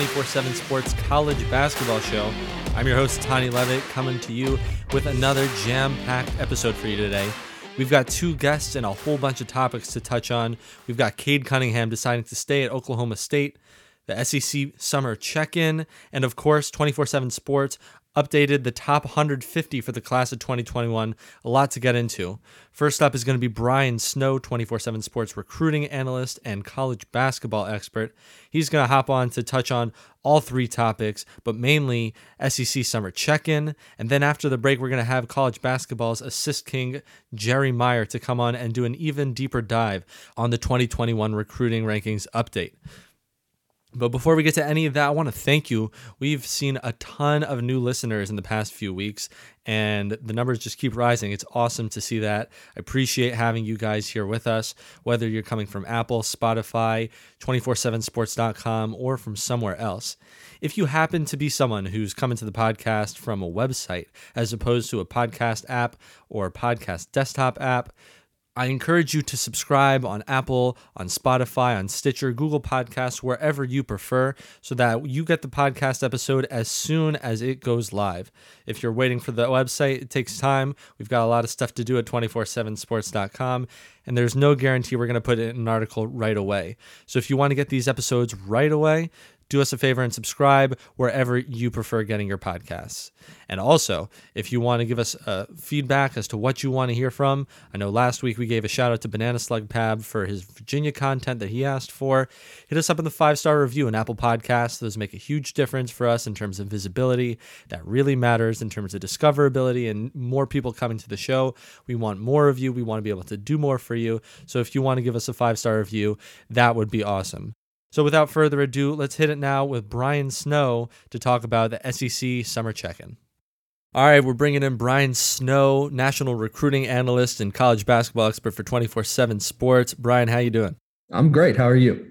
24 7 Sports College Basketball Show. I'm your host, Tani Levitt, coming to you with another jam packed episode for you today. We've got two guests and a whole bunch of topics to touch on. We've got Cade Cunningham deciding to stay at Oklahoma State, the SEC Summer Check In, and of course, 24 7 Sports updated the top 150 for the class of 2021. A lot to get into. First up is going to be Brian Snow, 24 7 sports recruiting analyst and college basketball expert. He's going to hop on to touch on all three topics, but mainly SEC summer check in. And then after the break, we're going to have college basketball's assist king, Jerry Meyer, to come on and do an even deeper dive on the 2021 recruiting rankings update. But before we get to any of that, I want to thank you. We've seen a ton of new listeners in the past few weeks, and the numbers just keep rising. It's awesome to see that. I appreciate having you guys here with us, whether you're coming from Apple, Spotify, 247sports.com, or from somewhere else. If you happen to be someone who's coming to the podcast from a website as opposed to a podcast app or a podcast desktop app, I encourage you to subscribe on Apple, on Spotify, on Stitcher, Google Podcasts, wherever you prefer, so that you get the podcast episode as soon as it goes live. If you're waiting for the website, it takes time. We've got a lot of stuff to do at 247sports.com, and there's no guarantee we're going to put in an article right away. So if you want to get these episodes right away, do us a favor and subscribe wherever you prefer getting your podcasts. And also, if you want to give us uh, feedback as to what you want to hear from, I know last week we gave a shout out to Banana Slug Pab for his Virginia content that he asked for. Hit us up in the five star review in Apple Podcasts. Those make a huge difference for us in terms of visibility. That really matters in terms of discoverability and more people coming to the show. We want more of you. We want to be able to do more for you. So if you want to give us a five star review, that would be awesome. So without further ado, let's hit it now with Brian Snow to talk about the SEC Summer Check-in. All right, we're bringing in Brian Snow, national recruiting analyst and college basketball expert for 24/7 Sports. Brian, how you doing? I'm great. How are you?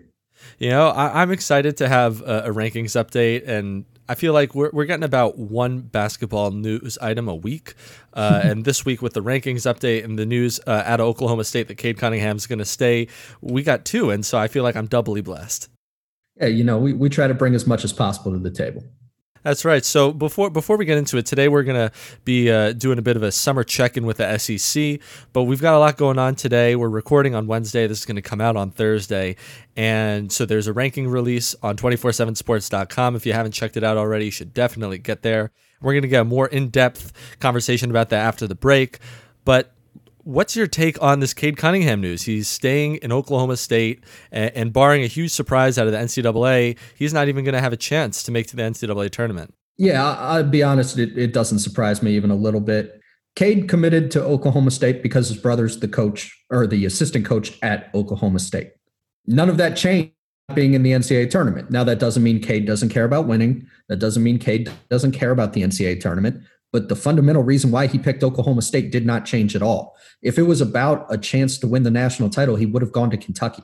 You know, I, am excited to have a, a, rankings update, and I feel like we're, we're getting about one basketball news item a week. Uh, and this week, with the rankings update and the news uh, out of Oklahoma State that Cade Cunningham is going to stay, we got two. And so I feel like I'm doubly blessed. Yeah, you know, we, we try to bring as much as possible to the table. That's right. So before before we get into it today, we're gonna be uh, doing a bit of a summer check-in with the SEC. But we've got a lot going on today. We're recording on Wednesday. This is to come out on Thursday, and so there's a ranking release on 247sports.com. If you haven't checked it out already, you should definitely get there. We're to get a more in-depth conversation about that after the break. But What's your take on this Cade Cunningham news? He's staying in Oklahoma State, and, and barring a huge surprise out of the NCAA, he's not even going to have a chance to make to the NCAA tournament. Yeah, I'll be honest, it, it doesn't surprise me even a little bit. Cade committed to Oklahoma State because his brother's the coach or the assistant coach at Oklahoma State. None of that changed being in the NCAA tournament. Now, that doesn't mean Cade doesn't care about winning. That doesn't mean Cade doesn't care about the NCAA tournament. But the fundamental reason why he picked Oklahoma State did not change at all. If it was about a chance to win the national title, he would have gone to Kentucky.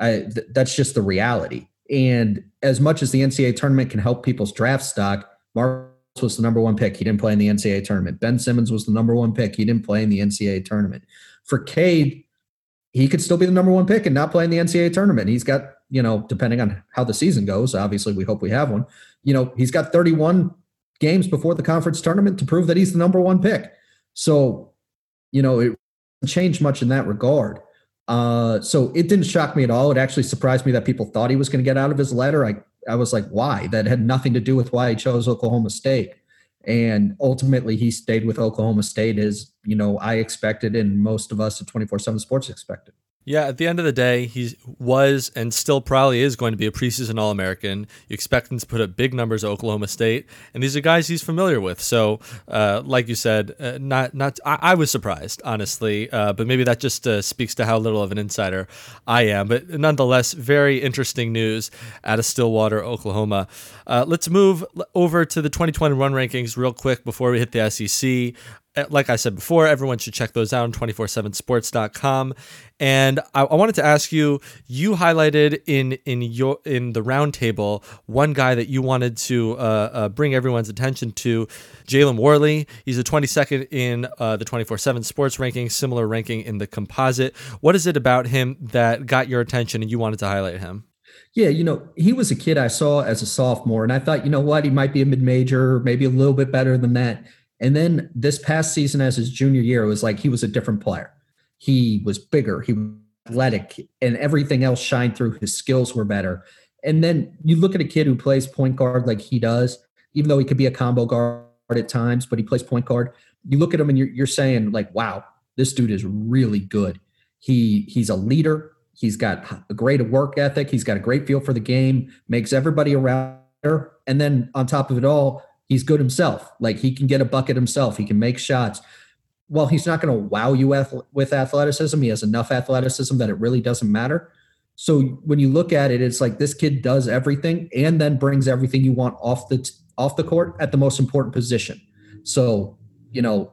I, th- that's just the reality. And as much as the NCAA tournament can help people's draft stock, Marcus was the number one pick. He didn't play in the NCAA tournament. Ben Simmons was the number one pick. He didn't play in the NCAA tournament. For Cade, he could still be the number one pick and not play in the NCAA tournament. He's got, you know, depending on how the season goes, obviously we hope we have one. You know, he's got 31 games before the conference tournament to prove that he's the number one pick. So you know, it changed much in that regard. Uh, so it didn't shock me at all. It actually surprised me that people thought he was going to get out of his letter. I, I was like, why? That had nothing to do with why he chose Oklahoma State. And ultimately, he stayed with Oklahoma State as, you know, I expected and most of us at 24 7 Sports expected. Yeah, at the end of the day, he was and still probably is going to be a preseason All American. You expect him to put up big numbers at Oklahoma State, and these are guys he's familiar with. So, uh, like you said, uh, not not I, I, was surprised honestly, uh, but maybe that just uh, speaks to how little of an insider I am. But nonetheless, very interesting news out of Stillwater, Oklahoma. Uh, let's move over to the 2021 rankings real quick before we hit the SEC. Uh, like I said before, everyone should check those out on 247sports.com. And I, I, wanted to ask you, you highlighted in in your in the roundtable one guy that you wanted to uh, uh, bring everyone's attention to, Jalen Warley. He's a 22nd in uh, the 24/7 Sports ranking, similar ranking in the composite. What is it about him that got your attention and you wanted to highlight him? Yeah, you know, he was a kid I saw as a sophomore, and I thought, you know what, he might be a mid major, maybe a little bit better than that and then this past season, as his junior year, it was like he was a different player. He was bigger, he was athletic, and everything else shined through. His skills were better. And then you look at a kid who plays point guard like he does, even though he could be a combo guard at times, but he plays point guard. You look at him and you're, you're saying like, wow, this dude is really good. He he's a leader. He's got a great work ethic. He's got a great feel for the game. Makes everybody around better. And then on top of it all, he's good himself. Like he can get a bucket himself. He can make shots. Well, he's not going to wow you with athleticism. He has enough athleticism that it really doesn't matter. So when you look at it, it's like this kid does everything and then brings everything you want off the off the court at the most important position. So you know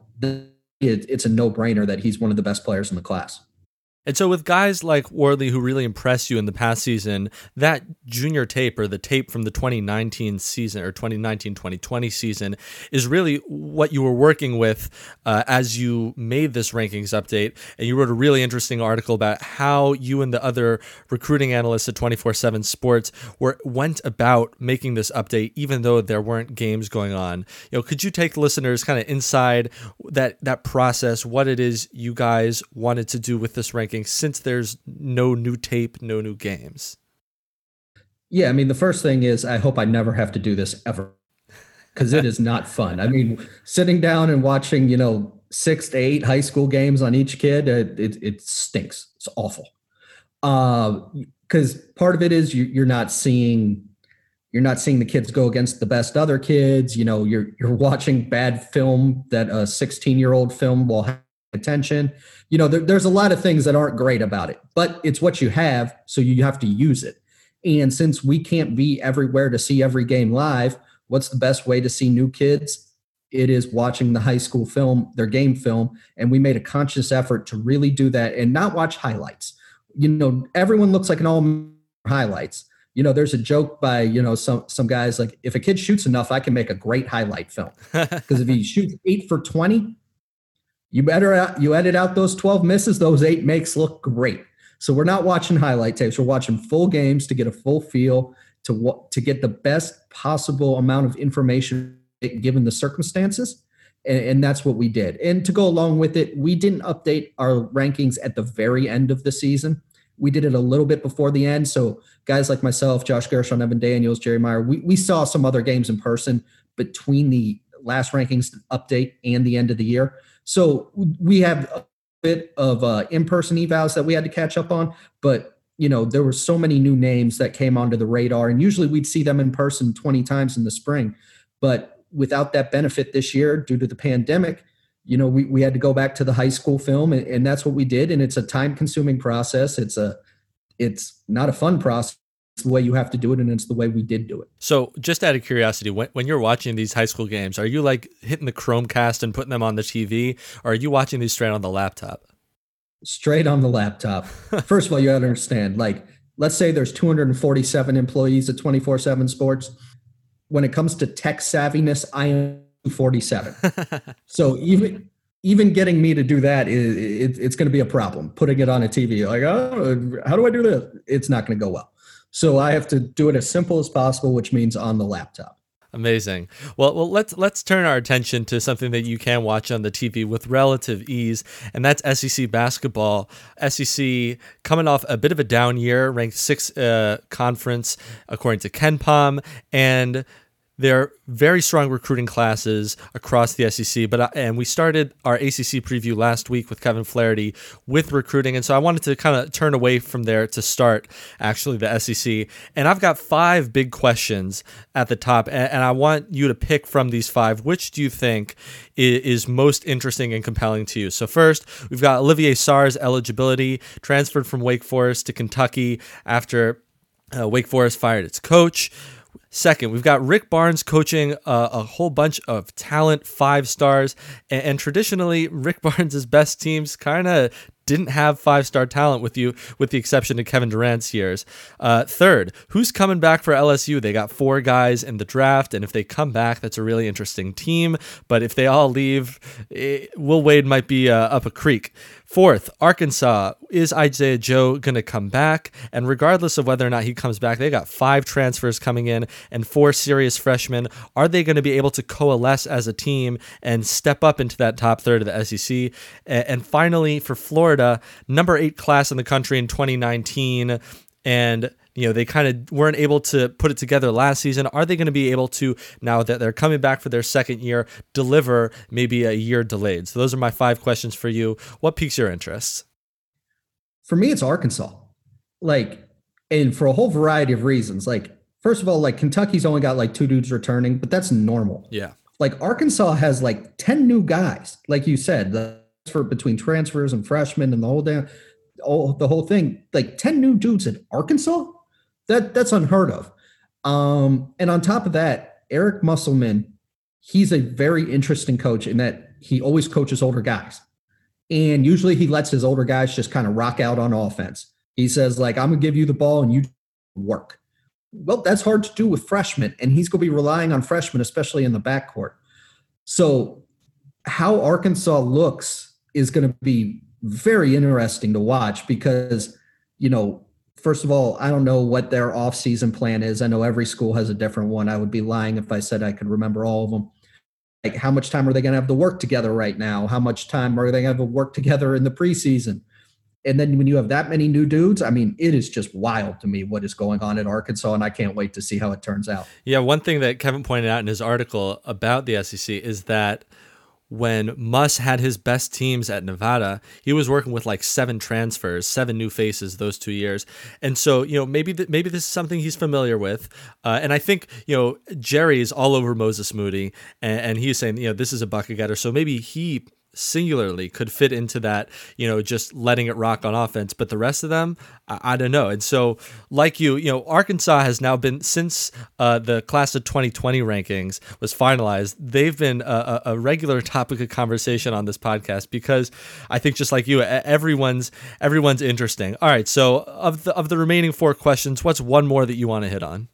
it's a no brainer that he's one of the best players in the class. And so, with guys like Warley who really impressed you in the past season, that junior tape or the tape from the 2019 season or 2019 2020 season is really what you were working with uh, as you made this rankings update. And you wrote a really interesting article about how you and the other recruiting analysts at 24 7 Sports were, went about making this update, even though there weren't games going on. You know, could you take listeners kind of inside that, that process, what it is you guys wanted to do with this ranking? Since there's no new tape, no new games? Yeah, I mean, the first thing is I hope I never have to do this ever because it is not fun. I mean, sitting down and watching, you know, six to eight high school games on each kid, it, it, it stinks. It's awful. Because uh, part of it is you, you're not seeing you're not seeing the kids go against the best other kids. You know, you're you're watching bad film that a 16 year old film will attention. You know there, there's a lot of things that aren't great about it but it's what you have so you have to use it. And since we can't be everywhere to see every game live what's the best way to see new kids? It is watching the high school film their game film and we made a conscious effort to really do that and not watch highlights. You know everyone looks like an all highlights. You know there's a joke by you know some some guys like if a kid shoots enough i can make a great highlight film. Because if he shoots 8 for 20 you better you edit out those 12 misses, those eight makes look great. So we're not watching highlight tapes. We're watching full games to get a full feel to to get the best possible amount of information given the circumstances. And, and that's what we did. And to go along with it, we didn't update our rankings at the very end of the season. We did it a little bit before the end. So guys like myself, Josh Gershon, Evan Daniels, Jerry Meyer, we, we saw some other games in person between the last rankings update and the end of the year. So we have a bit of uh, in-person evals that we had to catch up on, but you know there were so many new names that came onto the radar, and usually we'd see them in person 20 times in the spring, but without that benefit this year due to the pandemic, you know we, we had to go back to the high school film, and, and that's what we did, and it's a time-consuming process. It's a it's not a fun process the way you have to do it and it's the way we did do it. So, just out of curiosity, when, when you're watching these high school games, are you like hitting the Chromecast and putting them on the TV, or are you watching these straight on the laptop? Straight on the laptop. First of all, you got to understand like, let's say there's 247 employees at 24 7 Sports. When it comes to tech savviness, I am 47. so, even even getting me to do that is it, it's going to be a problem putting it on a tv like oh how do i do this it's not going to go well so I have to do it as simple as possible, which means on the laptop. Amazing. Well, well, let's let's turn our attention to something that you can watch on the TV with relative ease, and that's SEC basketball. SEC coming off a bit of a down year, ranked sixth uh, conference according to KenPom, and they're very strong recruiting classes across the SEC. But uh, and we started our ACC preview last week with Kevin Flaherty with recruiting, and so I wanted to kind of turn away from there to start actually the SEC. And I've got five big questions at the top, and, and I want you to pick from these five which do you think is, is most interesting and compelling to you. So first, we've got Olivier Sarr's eligibility transferred from Wake Forest to Kentucky after uh, Wake Forest fired its coach. Second, we've got Rick Barnes coaching uh, a whole bunch of talent, five stars, and, and traditionally Rick Barnes' best teams kind of didn't have five star talent with you, with the exception of Kevin Durant's years. Uh, third, who's coming back for LSU? They got four guys in the draft, and if they come back, that's a really interesting team. But if they all leave, it, Will Wade might be uh, up a creek. Fourth, Arkansas. Is Isaiah Joe going to come back? And regardless of whether or not he comes back, they got five transfers coming in and four serious freshmen. Are they going to be able to coalesce as a team and step up into that top third of the SEC? And finally, for Florida, number eight class in the country in 2019. And you know they kind of weren't able to put it together last season. Are they going to be able to now that they're coming back for their second year deliver maybe a year delayed? So those are my five questions for you. What piques your interest? For me it's arkansas. Like and for a whole variety of reasons. Like first of all like kentucky's only got like two dudes returning but that's normal. Yeah. Like arkansas has like 10 new guys like you said the for between transfers and freshmen and the whole damn all the whole thing. Like 10 new dudes in arkansas that that's unheard of. Um, and on top of that, Eric Musselman, he's a very interesting coach in that he always coaches older guys. And usually he lets his older guys just kind of rock out on offense. He says, like, I'm gonna give you the ball and you work. Well, that's hard to do with freshmen, and he's gonna be relying on freshmen, especially in the backcourt. So how Arkansas looks is gonna be very interesting to watch because you know first of all, I don't know what their off-season plan is. I know every school has a different one. I would be lying if I said I could remember all of them. Like, how much time are they going to have to work together right now? How much time are they going to have to work together in the preseason? And then when you have that many new dudes, I mean, it is just wild to me what is going on at Arkansas, and I can't wait to see how it turns out. Yeah, one thing that Kevin pointed out in his article about the SEC is that when Muss had his best teams at Nevada, he was working with like seven transfers, seven new faces those two years, and so you know maybe th- maybe this is something he's familiar with, uh, and I think you know Jerry is all over Moses Moody, and, and he's saying you know this is a bucket getter, so maybe he singularly could fit into that, you know, just letting it rock on offense. But the rest of them, I, I don't know. And so, like you, you know, Arkansas has now been since uh, the class of 2020 rankings was finalized. They've been a, a, regular topic of conversation on this podcast because I think just like you, everyone's everyone's interesting. All right, so of the of the remaining four questions, what's one more that you want to hit on?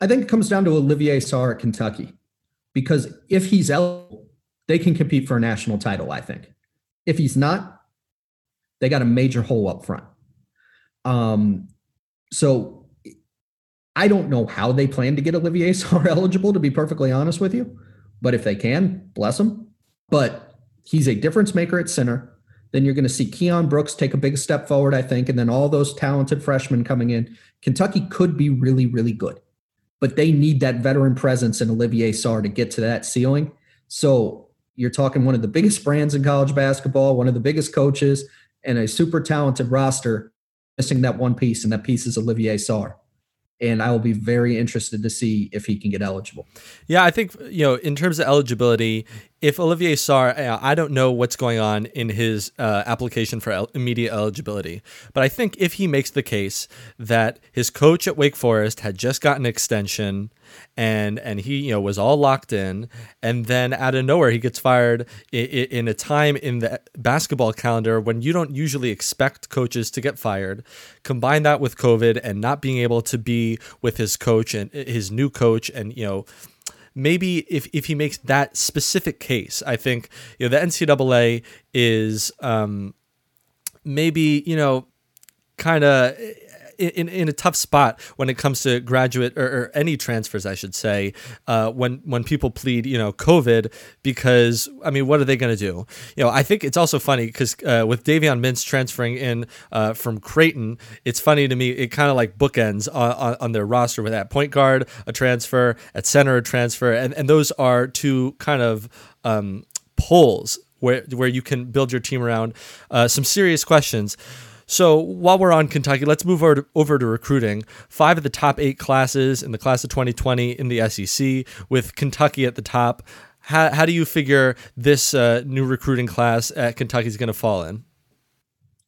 I think it comes down to Olivier Sarr at Kentucky because if he's eligible they can compete for a national title, I think. If he's not, they got a major hole up front. Um, so I don't know how they plan to get Olivier Sarr eligible, to be perfectly honest with you. But if they can, bless him. But he's a difference maker at center. Then you're going to see Keion Brooks take a big step forward, I think, and then all those talented freshmen coming in. Kentucky could be really, really good, but they need that veteran presence in Olivier Sarr to get to that ceiling. So you're talking one of the biggest brands in college basketball, one of the biggest coaches, and a super talented roster missing that one piece, and that piece is Olivier Sarr. And I will be very interested to see if he can get eligible. Yeah, I think, you know, in terms of eligibility, if Olivier Sarr, I don't know what's going on in his uh, application for el- immediate eligibility, but I think if he makes the case that his coach at Wake Forest had just gotten an extension and and he you know was all locked in, and then out of nowhere he gets fired in, in a time in the basketball calendar when you don't usually expect coaches to get fired. Combine that with COVID and not being able to be with his coach and his new coach, and you know maybe if, if he makes that specific case, I think you know the NCAA is um, maybe you know kind of in, in a tough spot when it comes to graduate or, or any transfers, I should say, uh, when when people plead, you know, COVID, because I mean, what are they going to do? You know, I think it's also funny because uh, with Davion Mintz transferring in uh, from Creighton, it's funny to me. It kind of like bookends on, on, on, their roster with that point guard a transfer, at center a transfer, and and those are two kind of um, poles where where you can build your team around uh, some serious questions. So while we're on Kentucky, let's move over to, over to recruiting. Five of the top eight classes in the class of 2020 in the SEC, with Kentucky at the top. How, how do you figure this uh, new recruiting class at Kentucky is going to fall in?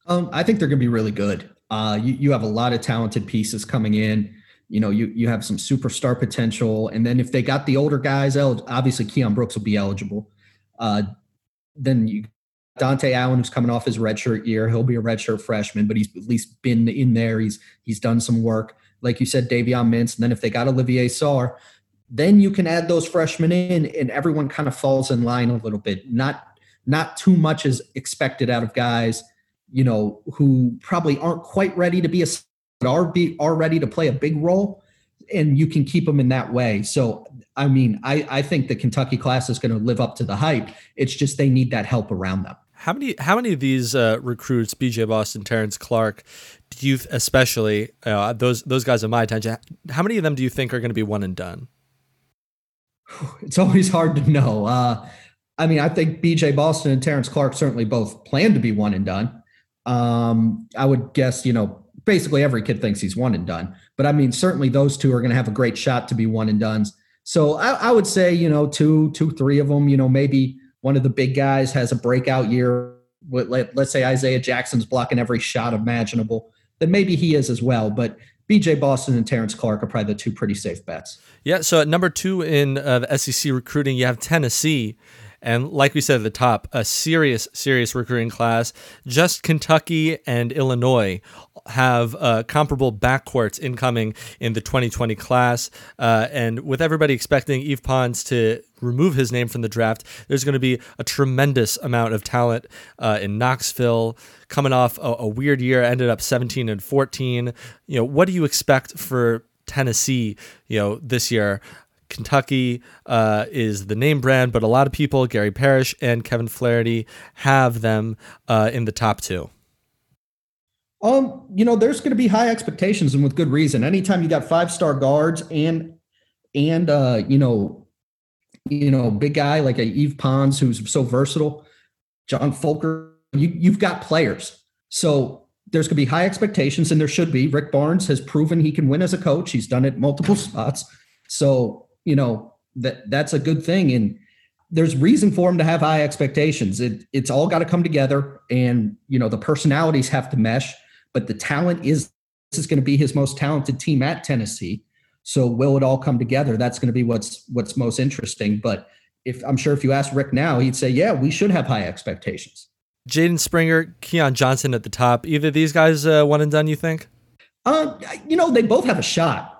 Um, I think they're going to be really good. Uh, you, you have a lot of talented pieces coming in. You know, you you have some superstar potential, and then if they got the older guys, obviously Keion Brooks will be eligible. Uh, then you Dontaie Allen, who's coming off his redshirt year, he'll be a redshirt freshman, but he's at least been in there. He's he's done some work, like you said, Davion Mintz. And then if they got Olivier Sarr, then you can add those freshmen in, and everyone kind of falls in line a little bit. Not not too much is expected out of guys, you know, who probably aren't quite ready to be a are be are ready to play a big role, and you can keep them in that way. So I mean, I, I think the Kentucky class is going to live up to the hype. It's just they need that help around them. How many how many of these uh, recruits, BJ Boston, Terrence Clarke, do you especially uh, those those guys of my attention? How many of them do you think are going to be one and done? It's always hard to know. Uh, I mean, I think BJ Boston and Terrence Clarke certainly both plan to be one and done. Um, I would guess, you know, basically every kid thinks he's one and done. But I mean, certainly those two are going to have a great shot to be one and done's. So I, I would say, you know, two, two, three of them, you know, maybe one of the big guys has a breakout year. Let, let's say Isaiah Jackson's blocking every shot imaginable, then maybe he is as well. But BJ Boston and Terrence Clarke are probably the two pretty safe bets. Yeah. So at number two in uh, the SEC recruiting, you have Tennessee. And like we said at the top, a serious, serious recruiting class. Just Kentucky and Illinois have uh, comparable backcourts incoming in the 2020 class. Uh, and with everybody expecting Yves Pons to remove his name from the draft, there's going to be a tremendous amount of talent uh, in Knoxville. Coming off a, a weird year, ended up 17 and 14. You know, what do you expect for Tennessee, you know, this year? Kentucky uh, is the name brand, but a lot of people, Gary Parrish and Kevin Flaherty, have them uh, in the top two. Um, you know, there's going to be high expectations, and with good reason. Anytime you got five star guards and and uh, you know, you know, big guy like a Yves Pons who's so versatile, John Fulker, you you've got players. So there's going to be high expectations, and there should be. Rick Barnes has proven he can win as a coach. He's done it multiple spots. So you know that that's a good thing and there's reason for him to have high expectations it, it's all got to come together and you know the personalities have to mesh but the talent is this is going to be his most talented team at tennessee so will it all come together that's going to be what's what's most interesting but if i'm sure if you ask rick now he'd say yeah we should have high expectations jaden springer keon johnson at the top either these guys uh, one and done you think uh, you know they both have a shot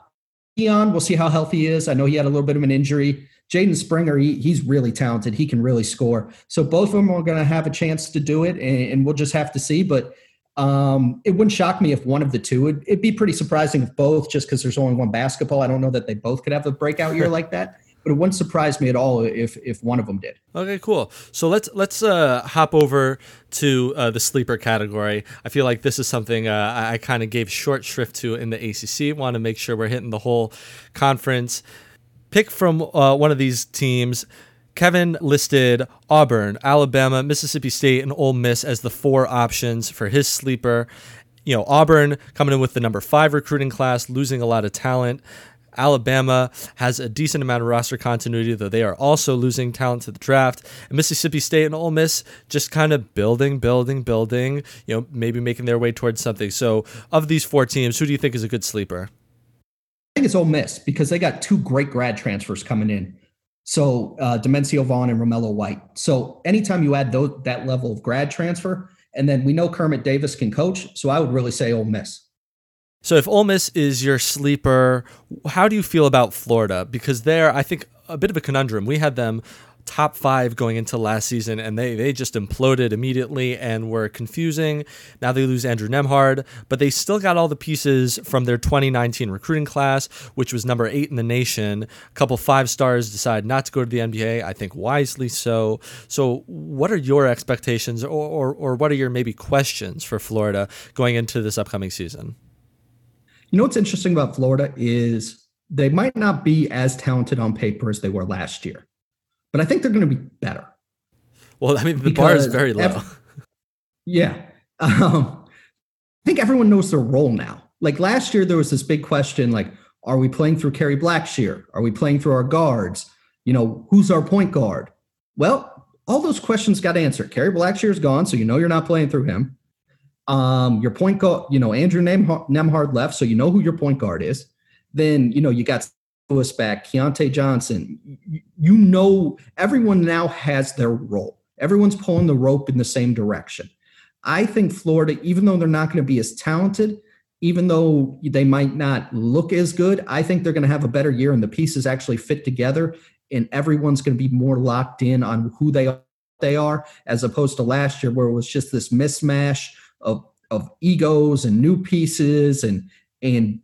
Keon, we'll see how healthy he is. I know he had a little bit of an injury. Jaden Springer, he, he's really talented. He can really score. So both of them are going to have a chance to do it, and, and we'll just have to see. But um, it wouldn't shock me if one of the two. It'd, it'd be pretty surprising if both, just because there's only one basketball. I don't know that they both could have a breakout year like that but it wouldn't surprise me at all if if one of them did. Okay, cool. So let's let's uh, hop over to uh, the sleeper category. I feel like this is something uh, I, I kind of gave short shrift to in the ACC. Want to make sure we're hitting the whole conference. Pick from uh, one of these teams. Kevin listed Auburn, Alabama, Mississippi State, and Ole Miss as the four options for his sleeper you know, Auburn coming in with the number five recruiting class, losing a lot of talent. Alabama has a decent amount of roster continuity, though they are also losing talent to the draft. And Mississippi State and Ole Miss just kind of building, building, building, you know, maybe making their way towards something. So, of these four teams, who do you think is a good sleeper? I think it's Ole Miss because they got two great grad transfers coming in. So, uh, Dimencio Vaughn and Romello White. So, anytime you add those, that level of grad transfer, and then we know Kermit Davis can coach. So, I would really say Ole Miss. So if Ole Miss is your sleeper, how do you feel about Florida? Because they're, I think, a bit of a conundrum. We had them top five going into last season, and they they just imploded immediately and were confusing. Now they lose Andrew Nembhard, but they still got all the pieces from their 2019 recruiting class, which was number eight in the nation. A couple five stars decide not to go to the NBA. I think wisely so. So, what are your expectations, or or, or what are your maybe questions for Florida going into this upcoming season? You know what's interesting about Florida is they might not be as talented on paper as they were last year but I think they're going to be better. Well, I mean, the bar is very low. Ev- yeah. Um, I think everyone knows their role now. Like last year, there was this big question like, are we playing through Kerry Blackshear? Are we playing through our guards? You know, who's our point guard? Well, all those questions got answered. Kerry Blackshear's gone, so you know you're not playing through him. Um, your point guard, you know, Andrew Nembhard left, so you know who your point guard is. Then, you know, you got Lewis back, Keyontae Johnson. You know, everyone now has their role. Everyone's pulling the rope in the same direction. I think Florida, even though they're not going to be as talented, even though they might not look as good, I think they're going to have a better year and the pieces actually fit together and everyone's going to be more locked in on who they are, they are as opposed to last year where it was just this mismatch of of egos and new pieces and and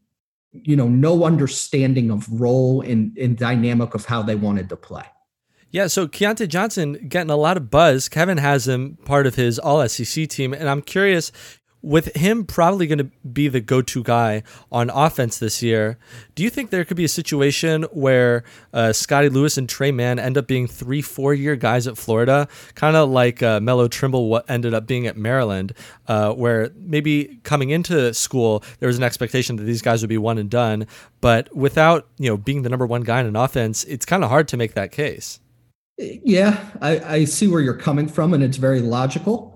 you know, no understanding of role and, and dynamic of how they wanted to play. Yeah, so Keyontae Johnson getting a lot of buzz. Kevin has him part of his All SEC team, and I'm curious with him probably going to be the go-to guy on offense this year, do you think there could be a situation where uh, Scottie Lewis and Tre Mann end up being three, four-year guys at Florida, kind of like uh, Melo Trimble what ended up being at Maryland, uh, where maybe coming into school there was an expectation that these guys would be one and done, but without you know being the number one guy in an offense, it's kind of hard to make that case. Yeah, I, I see where you're coming from, and it's very logical.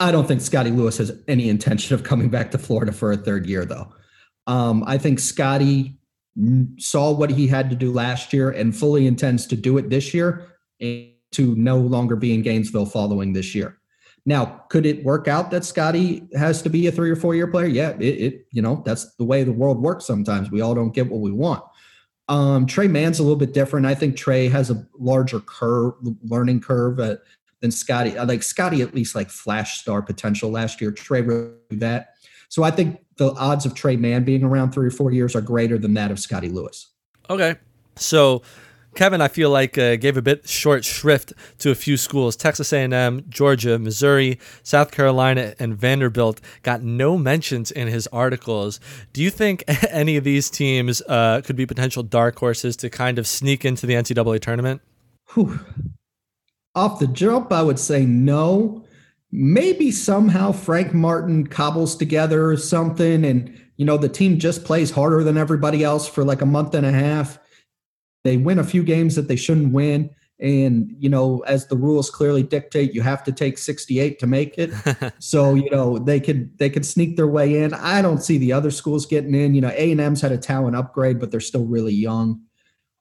I don't think Scottie Lewis has any intention of coming back to Florida for a third year, though. Um, I think Scottie saw what he had to do last year and fully intends to do it this year and to no longer be in Gainesville following this year. Now, could it work out that Scottie has to be a three or four year player? Yeah, it, it, you know that's the way the world works. Sometimes we all don't get what we want. Um, Tre Mann's a little bit different. I think Tre has a larger curve, learning curve at, than Scottie. Like Scottie at least like flash star potential last year. Tre wrote that. So I think the odds of Tre Mann being around three or four years are greater than that of Scottie Lewis. Okay. So Kevin, I feel like uh, gave a bit short shrift to a few schools. Texas A&M, Georgia, Missouri, South Carolina, and Vanderbilt got no mentions in his articles. Do you think any of these teams uh, could be potential dark horses to kind of sneak into the NCAA tournament? Whew off the jump, I would say no. Maybe somehow Frank Martin cobbles together something and you know the team just plays harder than everybody else for like a month and a half. They win a few games that they shouldn't win. And, you know, as the rules clearly dictate, you have to take 68 to make it. so, you know, they could they could sneak their way in. I don't see the other schools getting in. You know, A&M's had a talent upgrade, but they're still really young.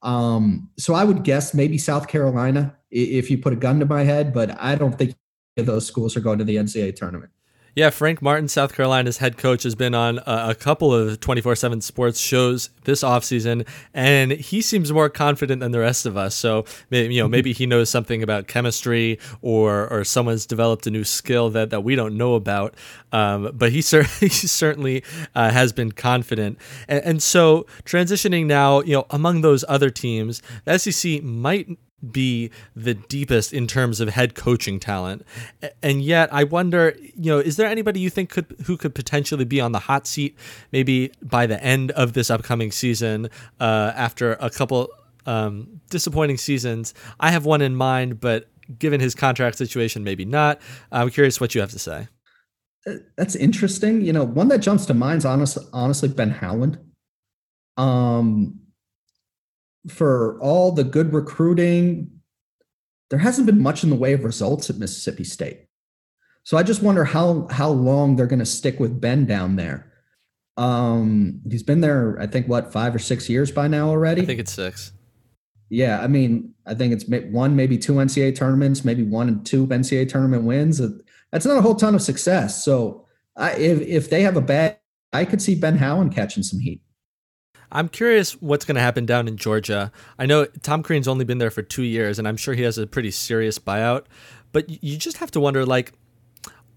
Um, so I would guess maybe South Carolina if you put a gun to my head, but I don't think those schools are going to the NCAA tournament. Yeah, Frank Martin, South Carolina's head coach, has been on a, a couple of 24 7 sports shows this offseason, and he seems more confident than the rest of us. So, maybe, you know, maybe he knows something about chemistry or or someone's developed a new skill that, that we don't know about. Um, but he, cer- he certainly uh, has been confident. And, and so, transitioning now, you know, among those other teams, the SEC might be the deepest in terms of head coaching talent. And yet I wonder, you know, is there anybody you think could who could potentially be on the hot seat maybe by the end of this upcoming season uh, after a couple um, disappointing seasons? I have one in mind, but given his contract situation, maybe not. I'm curious what you have to say. Uh, that's interesting. You know, one that jumps to mind is honestly, honestly Ben Howland. Um, for all the good recruiting, there hasn't been much in the way of results at Mississippi State. So I just wonder how how long they're going to stick with Ben down there. Um, he's been there, I think, what five or six years by now already. I think it's six. Yeah, I mean, I think it's one, maybe two NCAA tournaments, maybe one and two NCAA tournament wins. That's not a whole ton of success. So, I, if if they have a bad, I could see Ben Howland catching some heat. I'm curious what's going to happen down in Georgia. I know Tom Crean's only been there for two years, and I'm sure he has a pretty serious buyout. But you just have to wonder, like,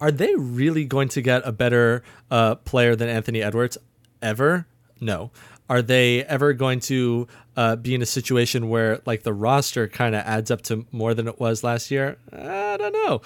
are they really going to get a better uh, player than Anthony Edwards ever? No. Are they ever going to uh, be in a situation where like the roster kind of adds up to more than it was last year? I don't know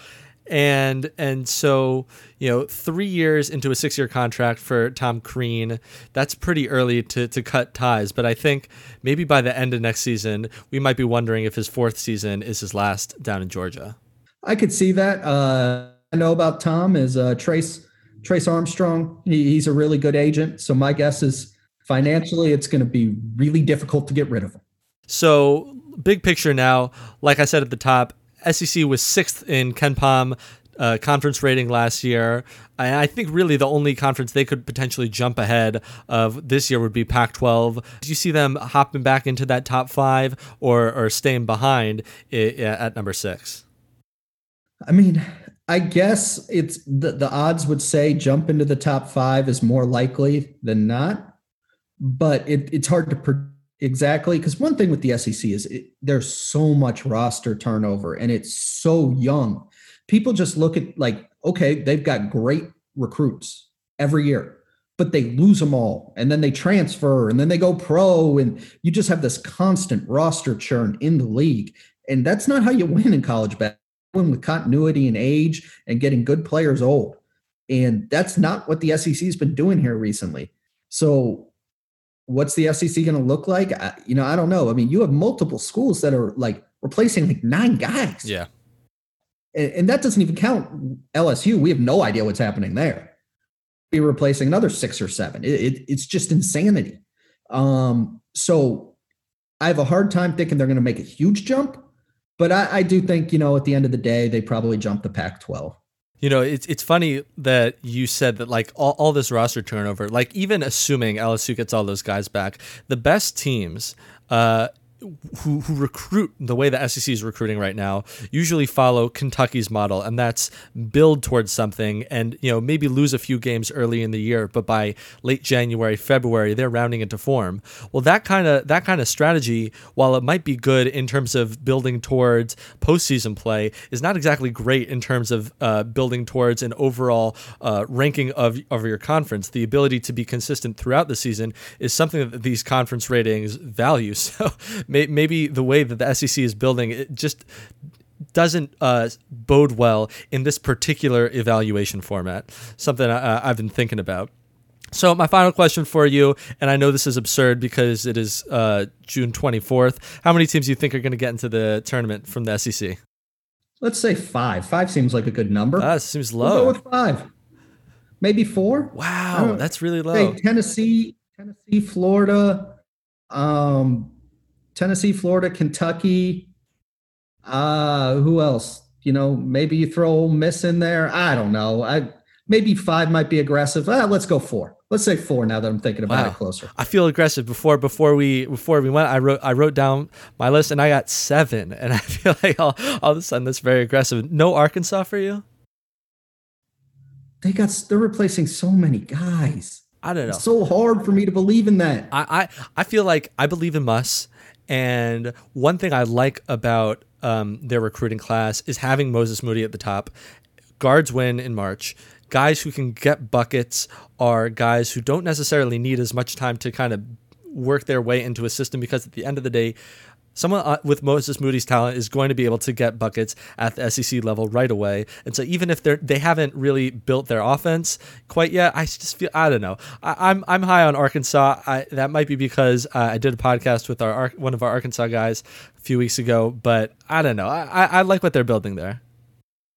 and and so you know three years into a six year contract for tom crean that's pretty early to, to cut ties. But i think maybe by the end of next season we might be wondering if his fourth season is his last down in georgia. I could see that. Uh, i know about tom is uh, trace trace armstrong. He, he's a really good agent. So my guess is financially it's going to be really difficult to get rid of him. So big picture now like i said at the top SEC was sixth in KenPom uh, conference rating last year. And I think really the only conference they could potentially jump ahead of this year would be Pac 12. Do you see them hopping back into that top five or, or staying behind at number six? I mean, I guess it's the, the odds would say jump into the top five is more likely than not, but it, it's hard to predict Exactly. Because one thing with the SEC is it, there's so much roster turnover and it's so young. People just look at like, okay, they've got great recruits every year, but they lose them all. And then they transfer and then they go pro. And you just have this constant roster churn in the league. And that's not how you win in college basketball with continuity and age and getting good players old. And that's not what the SEC has been doing here recently. So what's the SEC going to look like? I, you know, I don't know. I mean, you have multiple schools that are like replacing like nine guys. Yeah. And, and that doesn't even count LSU. We have no idea what's happening there. Be replacing another six or seven. It, it, it's just insanity. Um, so I have a hard time thinking they're going to make a huge jump, but I, I do think, you know, at the end of the day, they probably jump the Pac 12. You know, it's it's funny that you said that like all, all this roster turnover, like even assuming LSU gets all those guys back, the best teams uh, who, who recruit the way the SEC is recruiting right now usually follow Kentucky's model, and that's build towards something, and you know maybe lose a few games early in the year, but by late January, February, they're rounding into form. Well, that kind of that kind of strategy, while it might be good in terms of building towards postseason play, is not exactly great in terms of uh, building towards an overall uh, ranking of of your conference. The ability to be consistent throughout the season is something that these conference ratings value. So maybe the way that the SEC is building it just doesn't uh, bode well in this particular evaluation format. Something I, I've been thinking about. So my final question for you, and I know this is absurd because it is uh, June 24th. How many teams do you think are going to get into the tournament from the SEC? Let's say five. Five seems like a good number. That seems low. We'll go with five. Maybe four. Wow, that's really low. Tennessee, Tennessee, Florida, um, Tennessee, Florida, Kentucky. Uh, who else? You know, maybe you throw Ole Miss in there. I don't know. I maybe five might be aggressive. Ah, let's go four. Let's say four now that I'm thinking about wow. it closer. I feel aggressive before before we before we went. I wrote I wrote down my list and I got seven, and I feel like all, all of a sudden that's very aggressive. No Arkansas for you? They got they're replacing so many guys. I don't know. It's so hard for me to believe in that. I I, I feel like I believe in Muss. And one thing I like about um, their recruiting class is having Moses Moody at the top. Guards win in March. Guys who can get buckets are guys who don't necessarily need as much time to kind of work their way into a system because at the end of the day, someone uh, with Moses Moody's talent is going to be able to get buckets at the SEC level right away. And so even if they're they haven't really built their offense quite yet, I just feel I don't know. I, am I'm, I'm high on Arkansas. I, that might be because uh, I did a podcast with our one of our Arkansas guys a few weeks ago, but I don't know. I, I, I like what they're building there.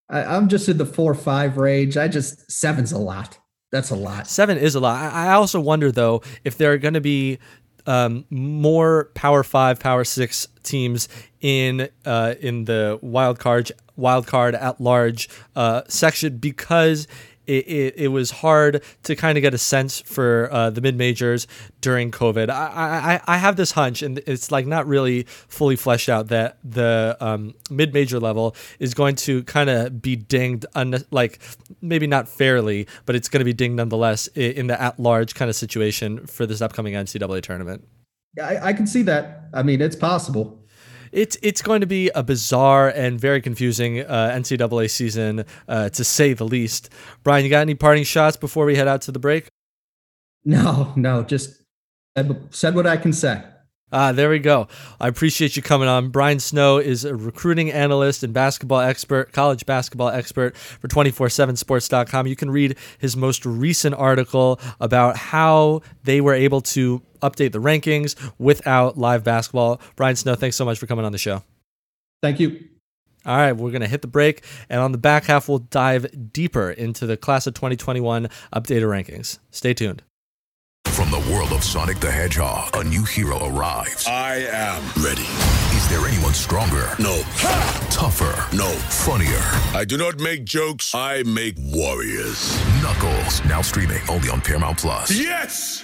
I, am just in the four five range. I just seven's a lot. That's a lot. Seven is a lot. I also wonder though if there are going to be um, more Power Five, Power Six teams in uh, in the wild card wild card at large uh, section because it, it, it was hard to kind of get a sense for uh, the mid majors during COVID. I, I, I have this hunch, and it's like not really fully fleshed out, that the um, mid major level is going to kind of be dinged, un- like maybe not fairly, but it's going to be dinged nonetheless in the at large kind of situation for this upcoming NCAA tournament. Yeah, I, I can see that. I mean, it's possible it's it's going to be a bizarre and very confusing uh, NCAA season, uh, to say the least. Brian, you got any parting shots before we head out to the break? No, no, just said, what I can say. Ah, there we go. I appreciate you coming on. Brian Snow is a recruiting analyst and basketball expert, college basketball expert for 247sports.com. You can read his most recent article about how they were able to update the rankings without live basketball. Brian Snow, thanks so much for coming on the show. Thank you. All right, we're going to hit the break. And on the back half, we'll dive deeper into the class of 2021 updated rankings. Stay tuned. From the world of Sonic the Hedgehog, a new hero arrives. I am ready. Is there anyone stronger? No. Ha! Tougher? No. Funnier? I do not make jokes, I make warriors. Knuckles, now streaming only on Paramount Plus. Yes!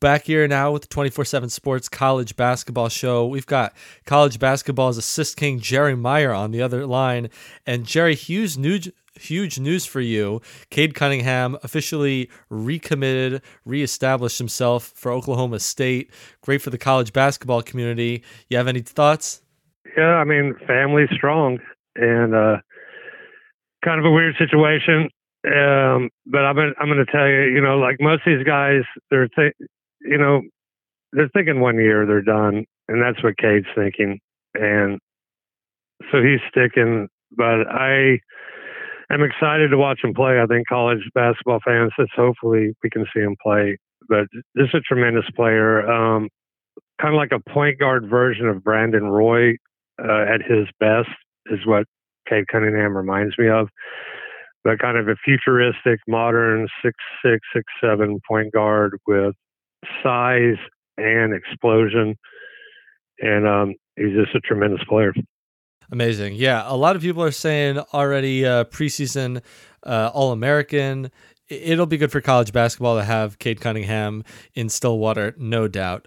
Back here now with the 24 7 Sports College Basketball Show. We've got college basketball's assist king Jerry Meyer on the other line. And Jerry, Hughes news, huge news for you. Cade Cunningham officially recommitted, reestablished himself for Oklahoma State. Great for the college basketball community. You have any thoughts? Yeah, I mean, family strong and uh, kind of a weird situation. Um, but I'm I'm going to tell you, you know, like most of these guys, they're, th- you know, they're thinking one year they're done, and that's what Cade's thinking, and so he's sticking. But I, I'm excited to watch him play. I think college basketball fans, Let's hopefully we can see him play. But this is a tremendous player. Um, kind of like a point guard version of Brandon Roy uh, at his best is what Cade Cunningham reminds me of. But kind of a futuristic, modern six six six seven point guard with size and explosion, and um, he's just a tremendous player. Amazing. Yeah. A lot of people are saying already uh, preseason uh, All American. It'll be good for college basketball to have Cade Cunningham in Stillwater, no doubt.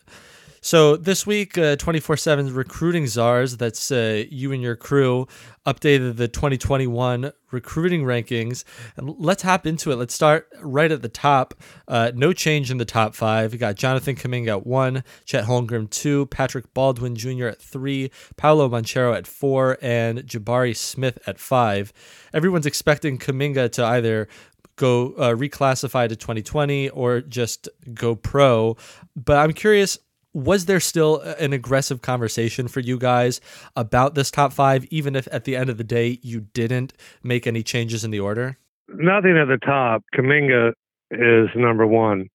So this week, uh, 24 7 recruiting czars, that's uh, you and your crew, updated the 2021 recruiting rankings. And let's hop into it. Let's start right at the top. Uh, no change in the top five. You got Jonathan Kuminga at one, Chet Holmgren two, Patrick Baldwin Jr. at three, Paolo Banchero at four, and Jabari Smith at five. Everyone's expecting Kuminga to either go uh, reclassify to 2020 or just go pro. But I'm curious was there still an aggressive conversation for you guys about this top five, even if at the end of the day you didn't make any changes in the order? Nothing at the top. Kuminga is number one.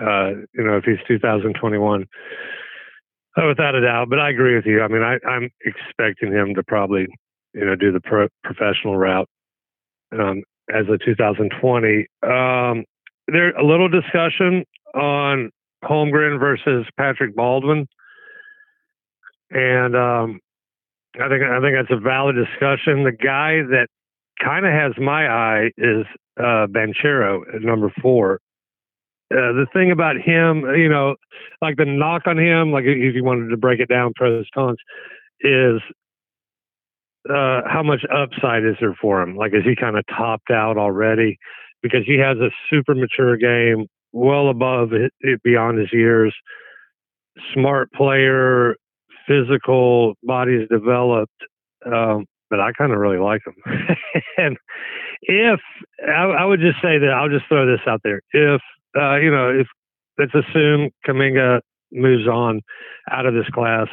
Uh, you know, if he's 2021, oh, without a doubt. But I agree with you. I mean, I, am expecting him to probably, you know, do the pro- professional route um, as a 2020. Um, there a little discussion on Holmgren versus Patrick Baldwin, and um, I think I think that's a valid discussion. The guy that kind of has my eye is uh, Banchero at number four. Uh, the thing about him, you know, like the knock on him, like if you wanted to break it down pros cons, is uh, how much upside is there for him? Like, is he kind of topped out already? Because he has a super mature game, well above it, it beyond his years. Smart player, physical, body's developed. Um, but I kind of really like him. and if I, I, would just say that I'll just throw this out there. If uh, you know, if let's assume Kuminga moves on out of this class,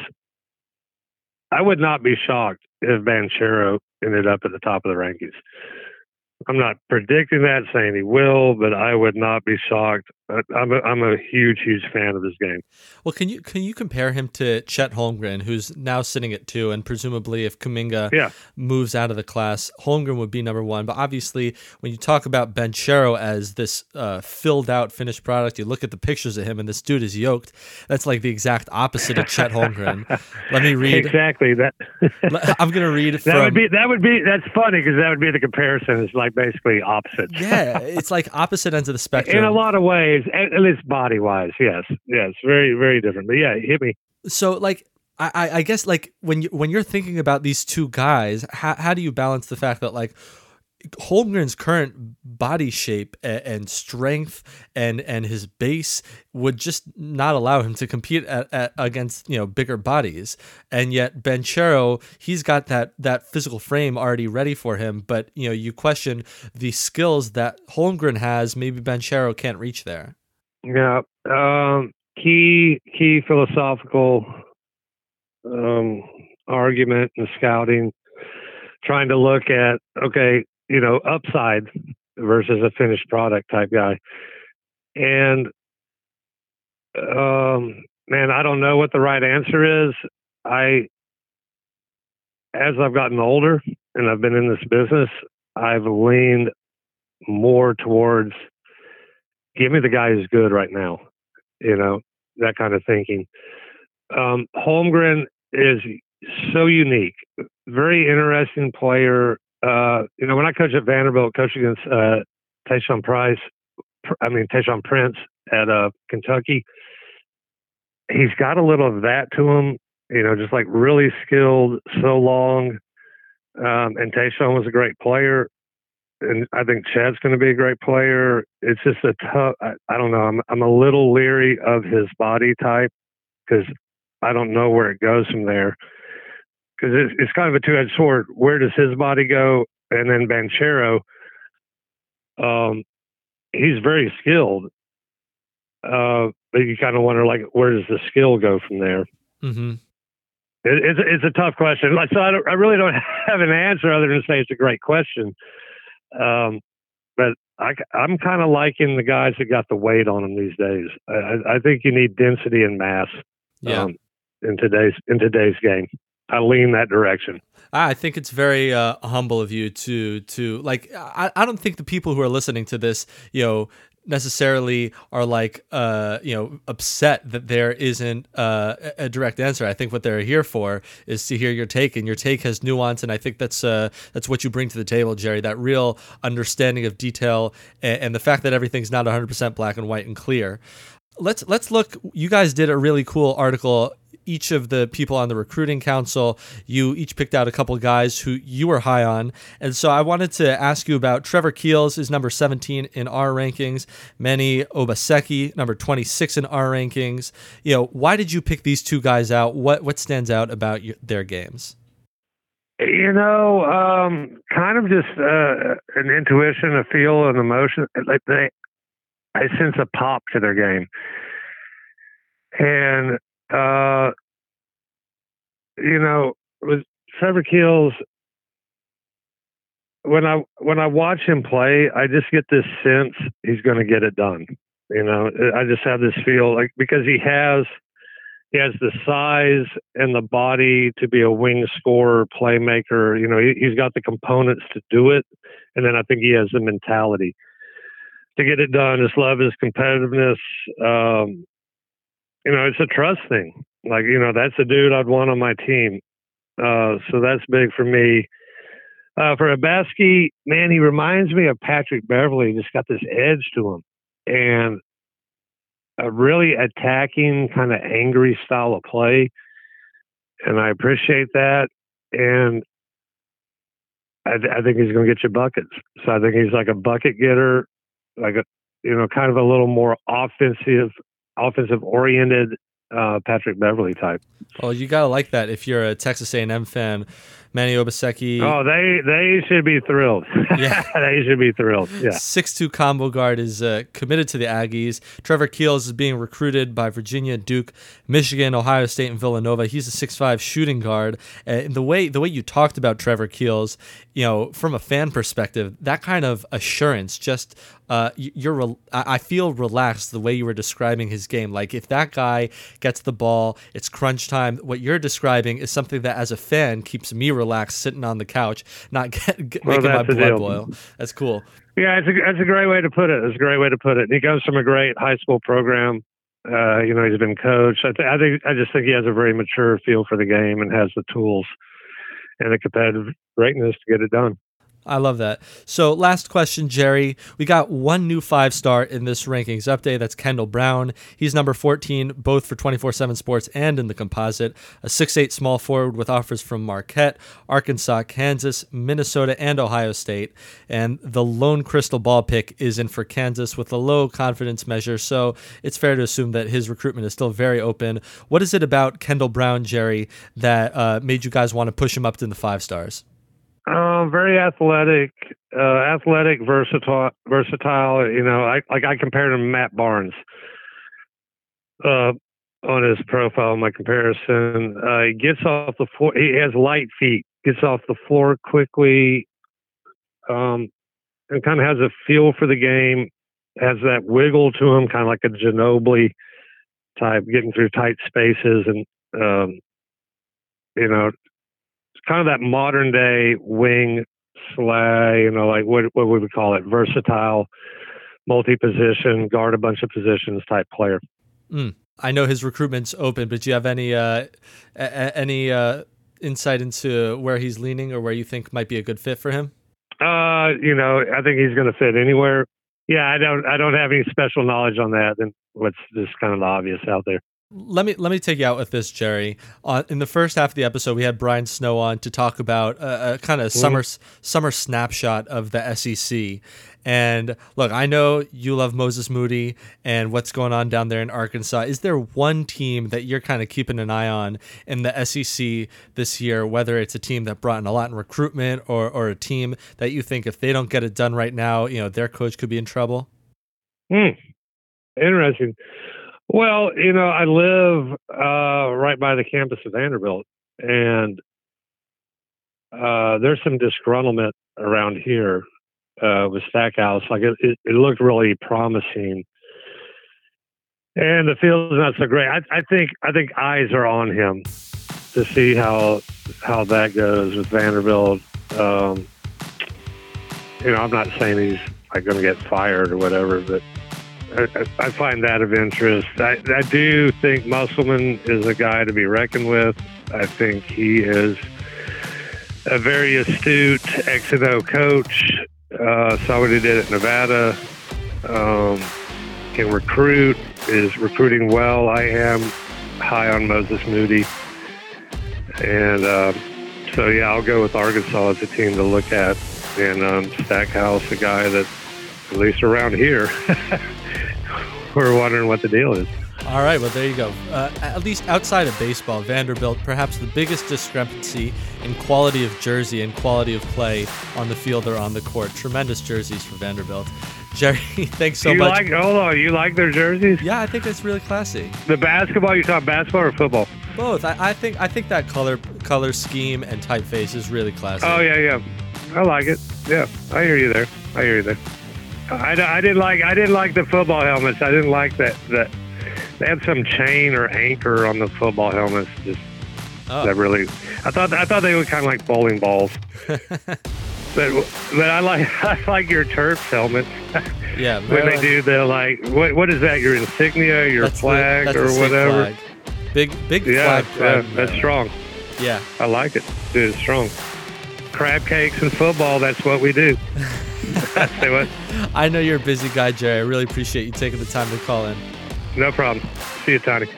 I would not be shocked if Banchero ended up at the top of the rankings. I'm not predicting that, saying he will, but I would not be shocked. I'm a, I'm a huge, huge fan of this game. Well, can you can you compare him to Chet Holmgren, who's now sitting at two, and presumably if Kuminga yeah. moves out of the class, Holmgren would be number one. But obviously, when you talk about Banchero as this uh, filled out finished product, you look at the pictures of him, and this dude is yoked. That's like the exact opposite of Chet Holmgren. Let me read exactly that. I'm gonna read. From, that would be that would be that's funny because that would be the comparison. It's like basically opposite. yeah, it's like opposite ends of the spectrum in a lot of ways, at least body wise. Yes, yes, very very different. But yeah, hit me. So like. I, I guess like when you when you're thinking about these two guys, how, how do you balance the fact that like Holmgren's current body shape and, strength and and his base would just not allow him to compete at, at, against you know bigger bodies. And yet Banchero he's got that that physical frame already ready for him. But you know you question the skills that Holmgren has. Maybe Banchero can't reach there. Yeah um, key key philosophical um, argument in scouting trying to look at okay you know, upside versus a finished product type guy. And um, man, I don't know what the right answer is. I, as I've gotten older and I've been in this business, I've leaned more towards give me the guy who's good right now, you know, that kind of thinking. Um, Holmgren is so unique, very interesting player uh, you know, when I coached at Vanderbilt, coached against uh, Tayshaun Price, I mean Tayshaun Prince at uh, Kentucky, he's got a little of that to him. You know, just like really skilled, so long. Um, and Tayshaun was a great player, and I think Chad's going to be a great player. It's just a tough. I, I don't know. I'm I'm a little leery of his body type because I don't know where it goes from there because it's, it's kind of a two-edged sword. Where does his body go? And then Banchero, um, he's very skilled, uh, but you kind of wonder like where does the skill go from there? Mm-hmm. It, it's it's a tough question. Like so, I, I really don't have an answer other than to say it's a great question. Um, but I, I'm kind of liking the guys that got the weight on them these days. I, I think you need density and mass. Yeah. Um, in today's in today's game. I lean that direction. I think it's very uh, humble of you to to like. I, I don't think the people who are listening to this, you know, necessarily are like uh you know upset that there isn't uh, a direct answer i think what they're here for is to hear your take and your take has nuance and i think that's uh that's what you bring to the table jerry that real understanding of detail and, and the fact that everything's not 100% black and white and clear let's let's look you guys did a really cool article each of the people on the recruiting council, you each picked out a couple guys who you were high on. And so I wanted to ask you about Trevor Keels is number 17 in our rankings, Manny Obaseki, number 26 in our rankings. You know, why did you pick these two guys out? What what stands out about your, their games? You know, um, kind of just uh, an intuition, a feel, an emotion. Like they, I sense a pop to their game, and uh, you know, with Trevor Keels, when I when I watch him play, I just get this sense he's going to get it done. You know, I just have this feel like because he has he has the size and the body to be a wing scorer, playmaker. You know, he, has got the components to do it, and then I think he has the mentality to get it done. Just love his competitiveness. Um, you know, it's a trust thing. Like, you know, that's a dude I'd want on my team. Uh, so that's big for me. Uh, for Obaseki, man, he reminds me of Patrick Beverley. Just got this edge to him. And a really attacking, kind of angry style of play. And I appreciate that. And I, th- I think he's going to get you buckets. So I think he's like a bucket getter, like a, you know, kind of a little more offensive offensive oriented uh, Patrick Beverley type. Well, you gotta like that if you're a Texas A&M fan, Manny Obaseki. Oh, they they should be thrilled. Yeah. they should be thrilled. Yeah. Six-two combo guard is uh, committed to the Aggies. Trevor Keels is being recruited by Virginia, Duke, Michigan, Ohio State, and Villanova. He's a six-five shooting guard. And the way the way you talked about Trevor Keels, you know, from a fan perspective, that kind of assurance, just uh, you're. Re- I I feel relaxed the way you were describing his game. Like if that guy gets the ball, it's crunch time. What you're describing is something that, as a fan, keeps me relaxed, sitting on the couch, not get, get, Well, making my blood deal. boil. That's cool. Yeah, it's a that's a great way to put it. It's a great way to put it. He comes from a great high school program. Uh, you know, he's been coached. I, th- I think I just think he has a very mature feel for the game and has the tools and the competitive greatness to get it done. I love that. So, last question, Jerry. We got one new five star in this rankings update. That's Kendall Brown. He's number 14, both for 24 7 sports and in the composite. A 6'8 small forward with offers from Marquette, Arkansas, Kansas, Minnesota, and Ohio State. And the lone crystal ball pick is in for Kansas with a low confidence measure. So, it's fair to assume that his recruitment is still very open. What is it about Kendall Brown, Jerry, that uh, made you guys want to push him up to the five stars? Um, very athletic, uh, athletic, versatile, versatile. You know, I like I compared him to Matt Barnes. Uh, on his profile, my comparison, uh, he gets off the floor. He has light feet. Gets off the floor quickly. Um, and kind of has a feel for the game. Has that wiggle to him, kind of like a Ginobili type, getting through tight spaces, and um, you know, kind of that modern day wing slay, you know, like what what we would call it, versatile, multi position, guard a bunch of positions type player. I know his recruitment's open, but do you have any uh, a- any uh, insight into where he's leaning or where you think might be a good fit for him? Uh, you know, I think he's going to fit anywhere. Yeah, I don't I don't have any special knowledge on that than what's just kind of obvious out there. Let me let me take you out with this, Jerry. Uh, in the first half of the episode, we had Brian Snow on to talk about a, a kind of summer summer snapshot of the SEC. And look, I know you love Moses Moody and what's going on down there in Arkansas. Is there one team that you're kind of keeping an eye on in the SEC this year? Whether it's a team that brought in a lot in recruitment or or a team that you think if they don't get it done right now, you know their coach could be in trouble. Hmm. Interesting. Well, you know, I live uh, right by the campus of Vanderbilt, and uh, there's some disgruntlement around here uh, with Stackhouse. Like it, it, it looked really promising, and the field's not so great. I, I think I think eyes are on him to see how how that goes with Vanderbilt. Um, you know, I'm not saying he's like going to get fired or whatever, but I, find that of interest. I, I do think Musselman is a guy to be reckoned with. I think he is a very astute X and O coach. Uh, saw what he did at Nevada. Um, can recruit, is recruiting well. I am high on Moses Moody. And uh, so, yeah, I'll go with Arkansas as a team to look at. And um, Stackhouse, a guy that, at least around here, we're wondering what the deal is. All right, well, there you go. Uh, at least outside of baseball, Vanderbilt, perhaps the biggest discrepancy in quality of jersey and quality of play on the field or on the court. Tremendous jerseys for Vanderbilt. Jerry, thanks so you much. like? Hold on, you like their jerseys? yeah, I think it's really classy. The basketball? You talk basketball or football? Both. I, I think I think that color color scheme and typeface is really classy. Oh yeah, yeah. I like it. Yeah, I hear you there. I hear you there. I, I didn't like I didn't like the football helmets. I didn't like that that they had some chain or anchor on the football helmets. Just Oh. that really. I thought I thought they were kind of like bowling balls. but but I like I like your Terps helmets yeah. when they do the like what what is that your insignia your flag the or whatever. flag. Big big Yeah, flag. yeah, that's uh, strong. Yeah. I like it. Dude, it's strong. Crab cakes and football, that's what we do. Say what? I know you're a busy guy, Jerry. I really appreciate you taking the time to call in. No problem. See you, Tony.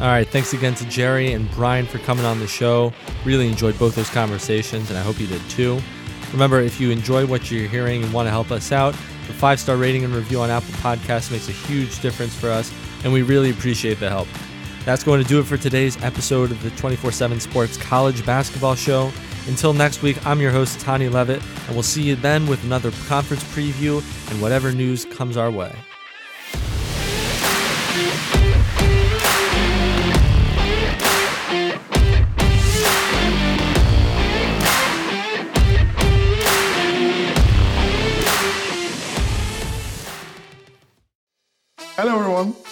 All right. Thanks again to Jerry and Brian for coming on the show. Really enjoyed both those conversations, and I hope you did too. Remember, if you enjoy what you're hearing and want to help us out, the five star rating and review on Apple Podcasts makes a huge difference for us, and we really appreciate the help. That's going to do it for today's episode of the 24 7 Sports College Basketball Show. Until next week, I'm your host, Tani Levitt, and we'll see you then with another conference preview and whatever news comes our way.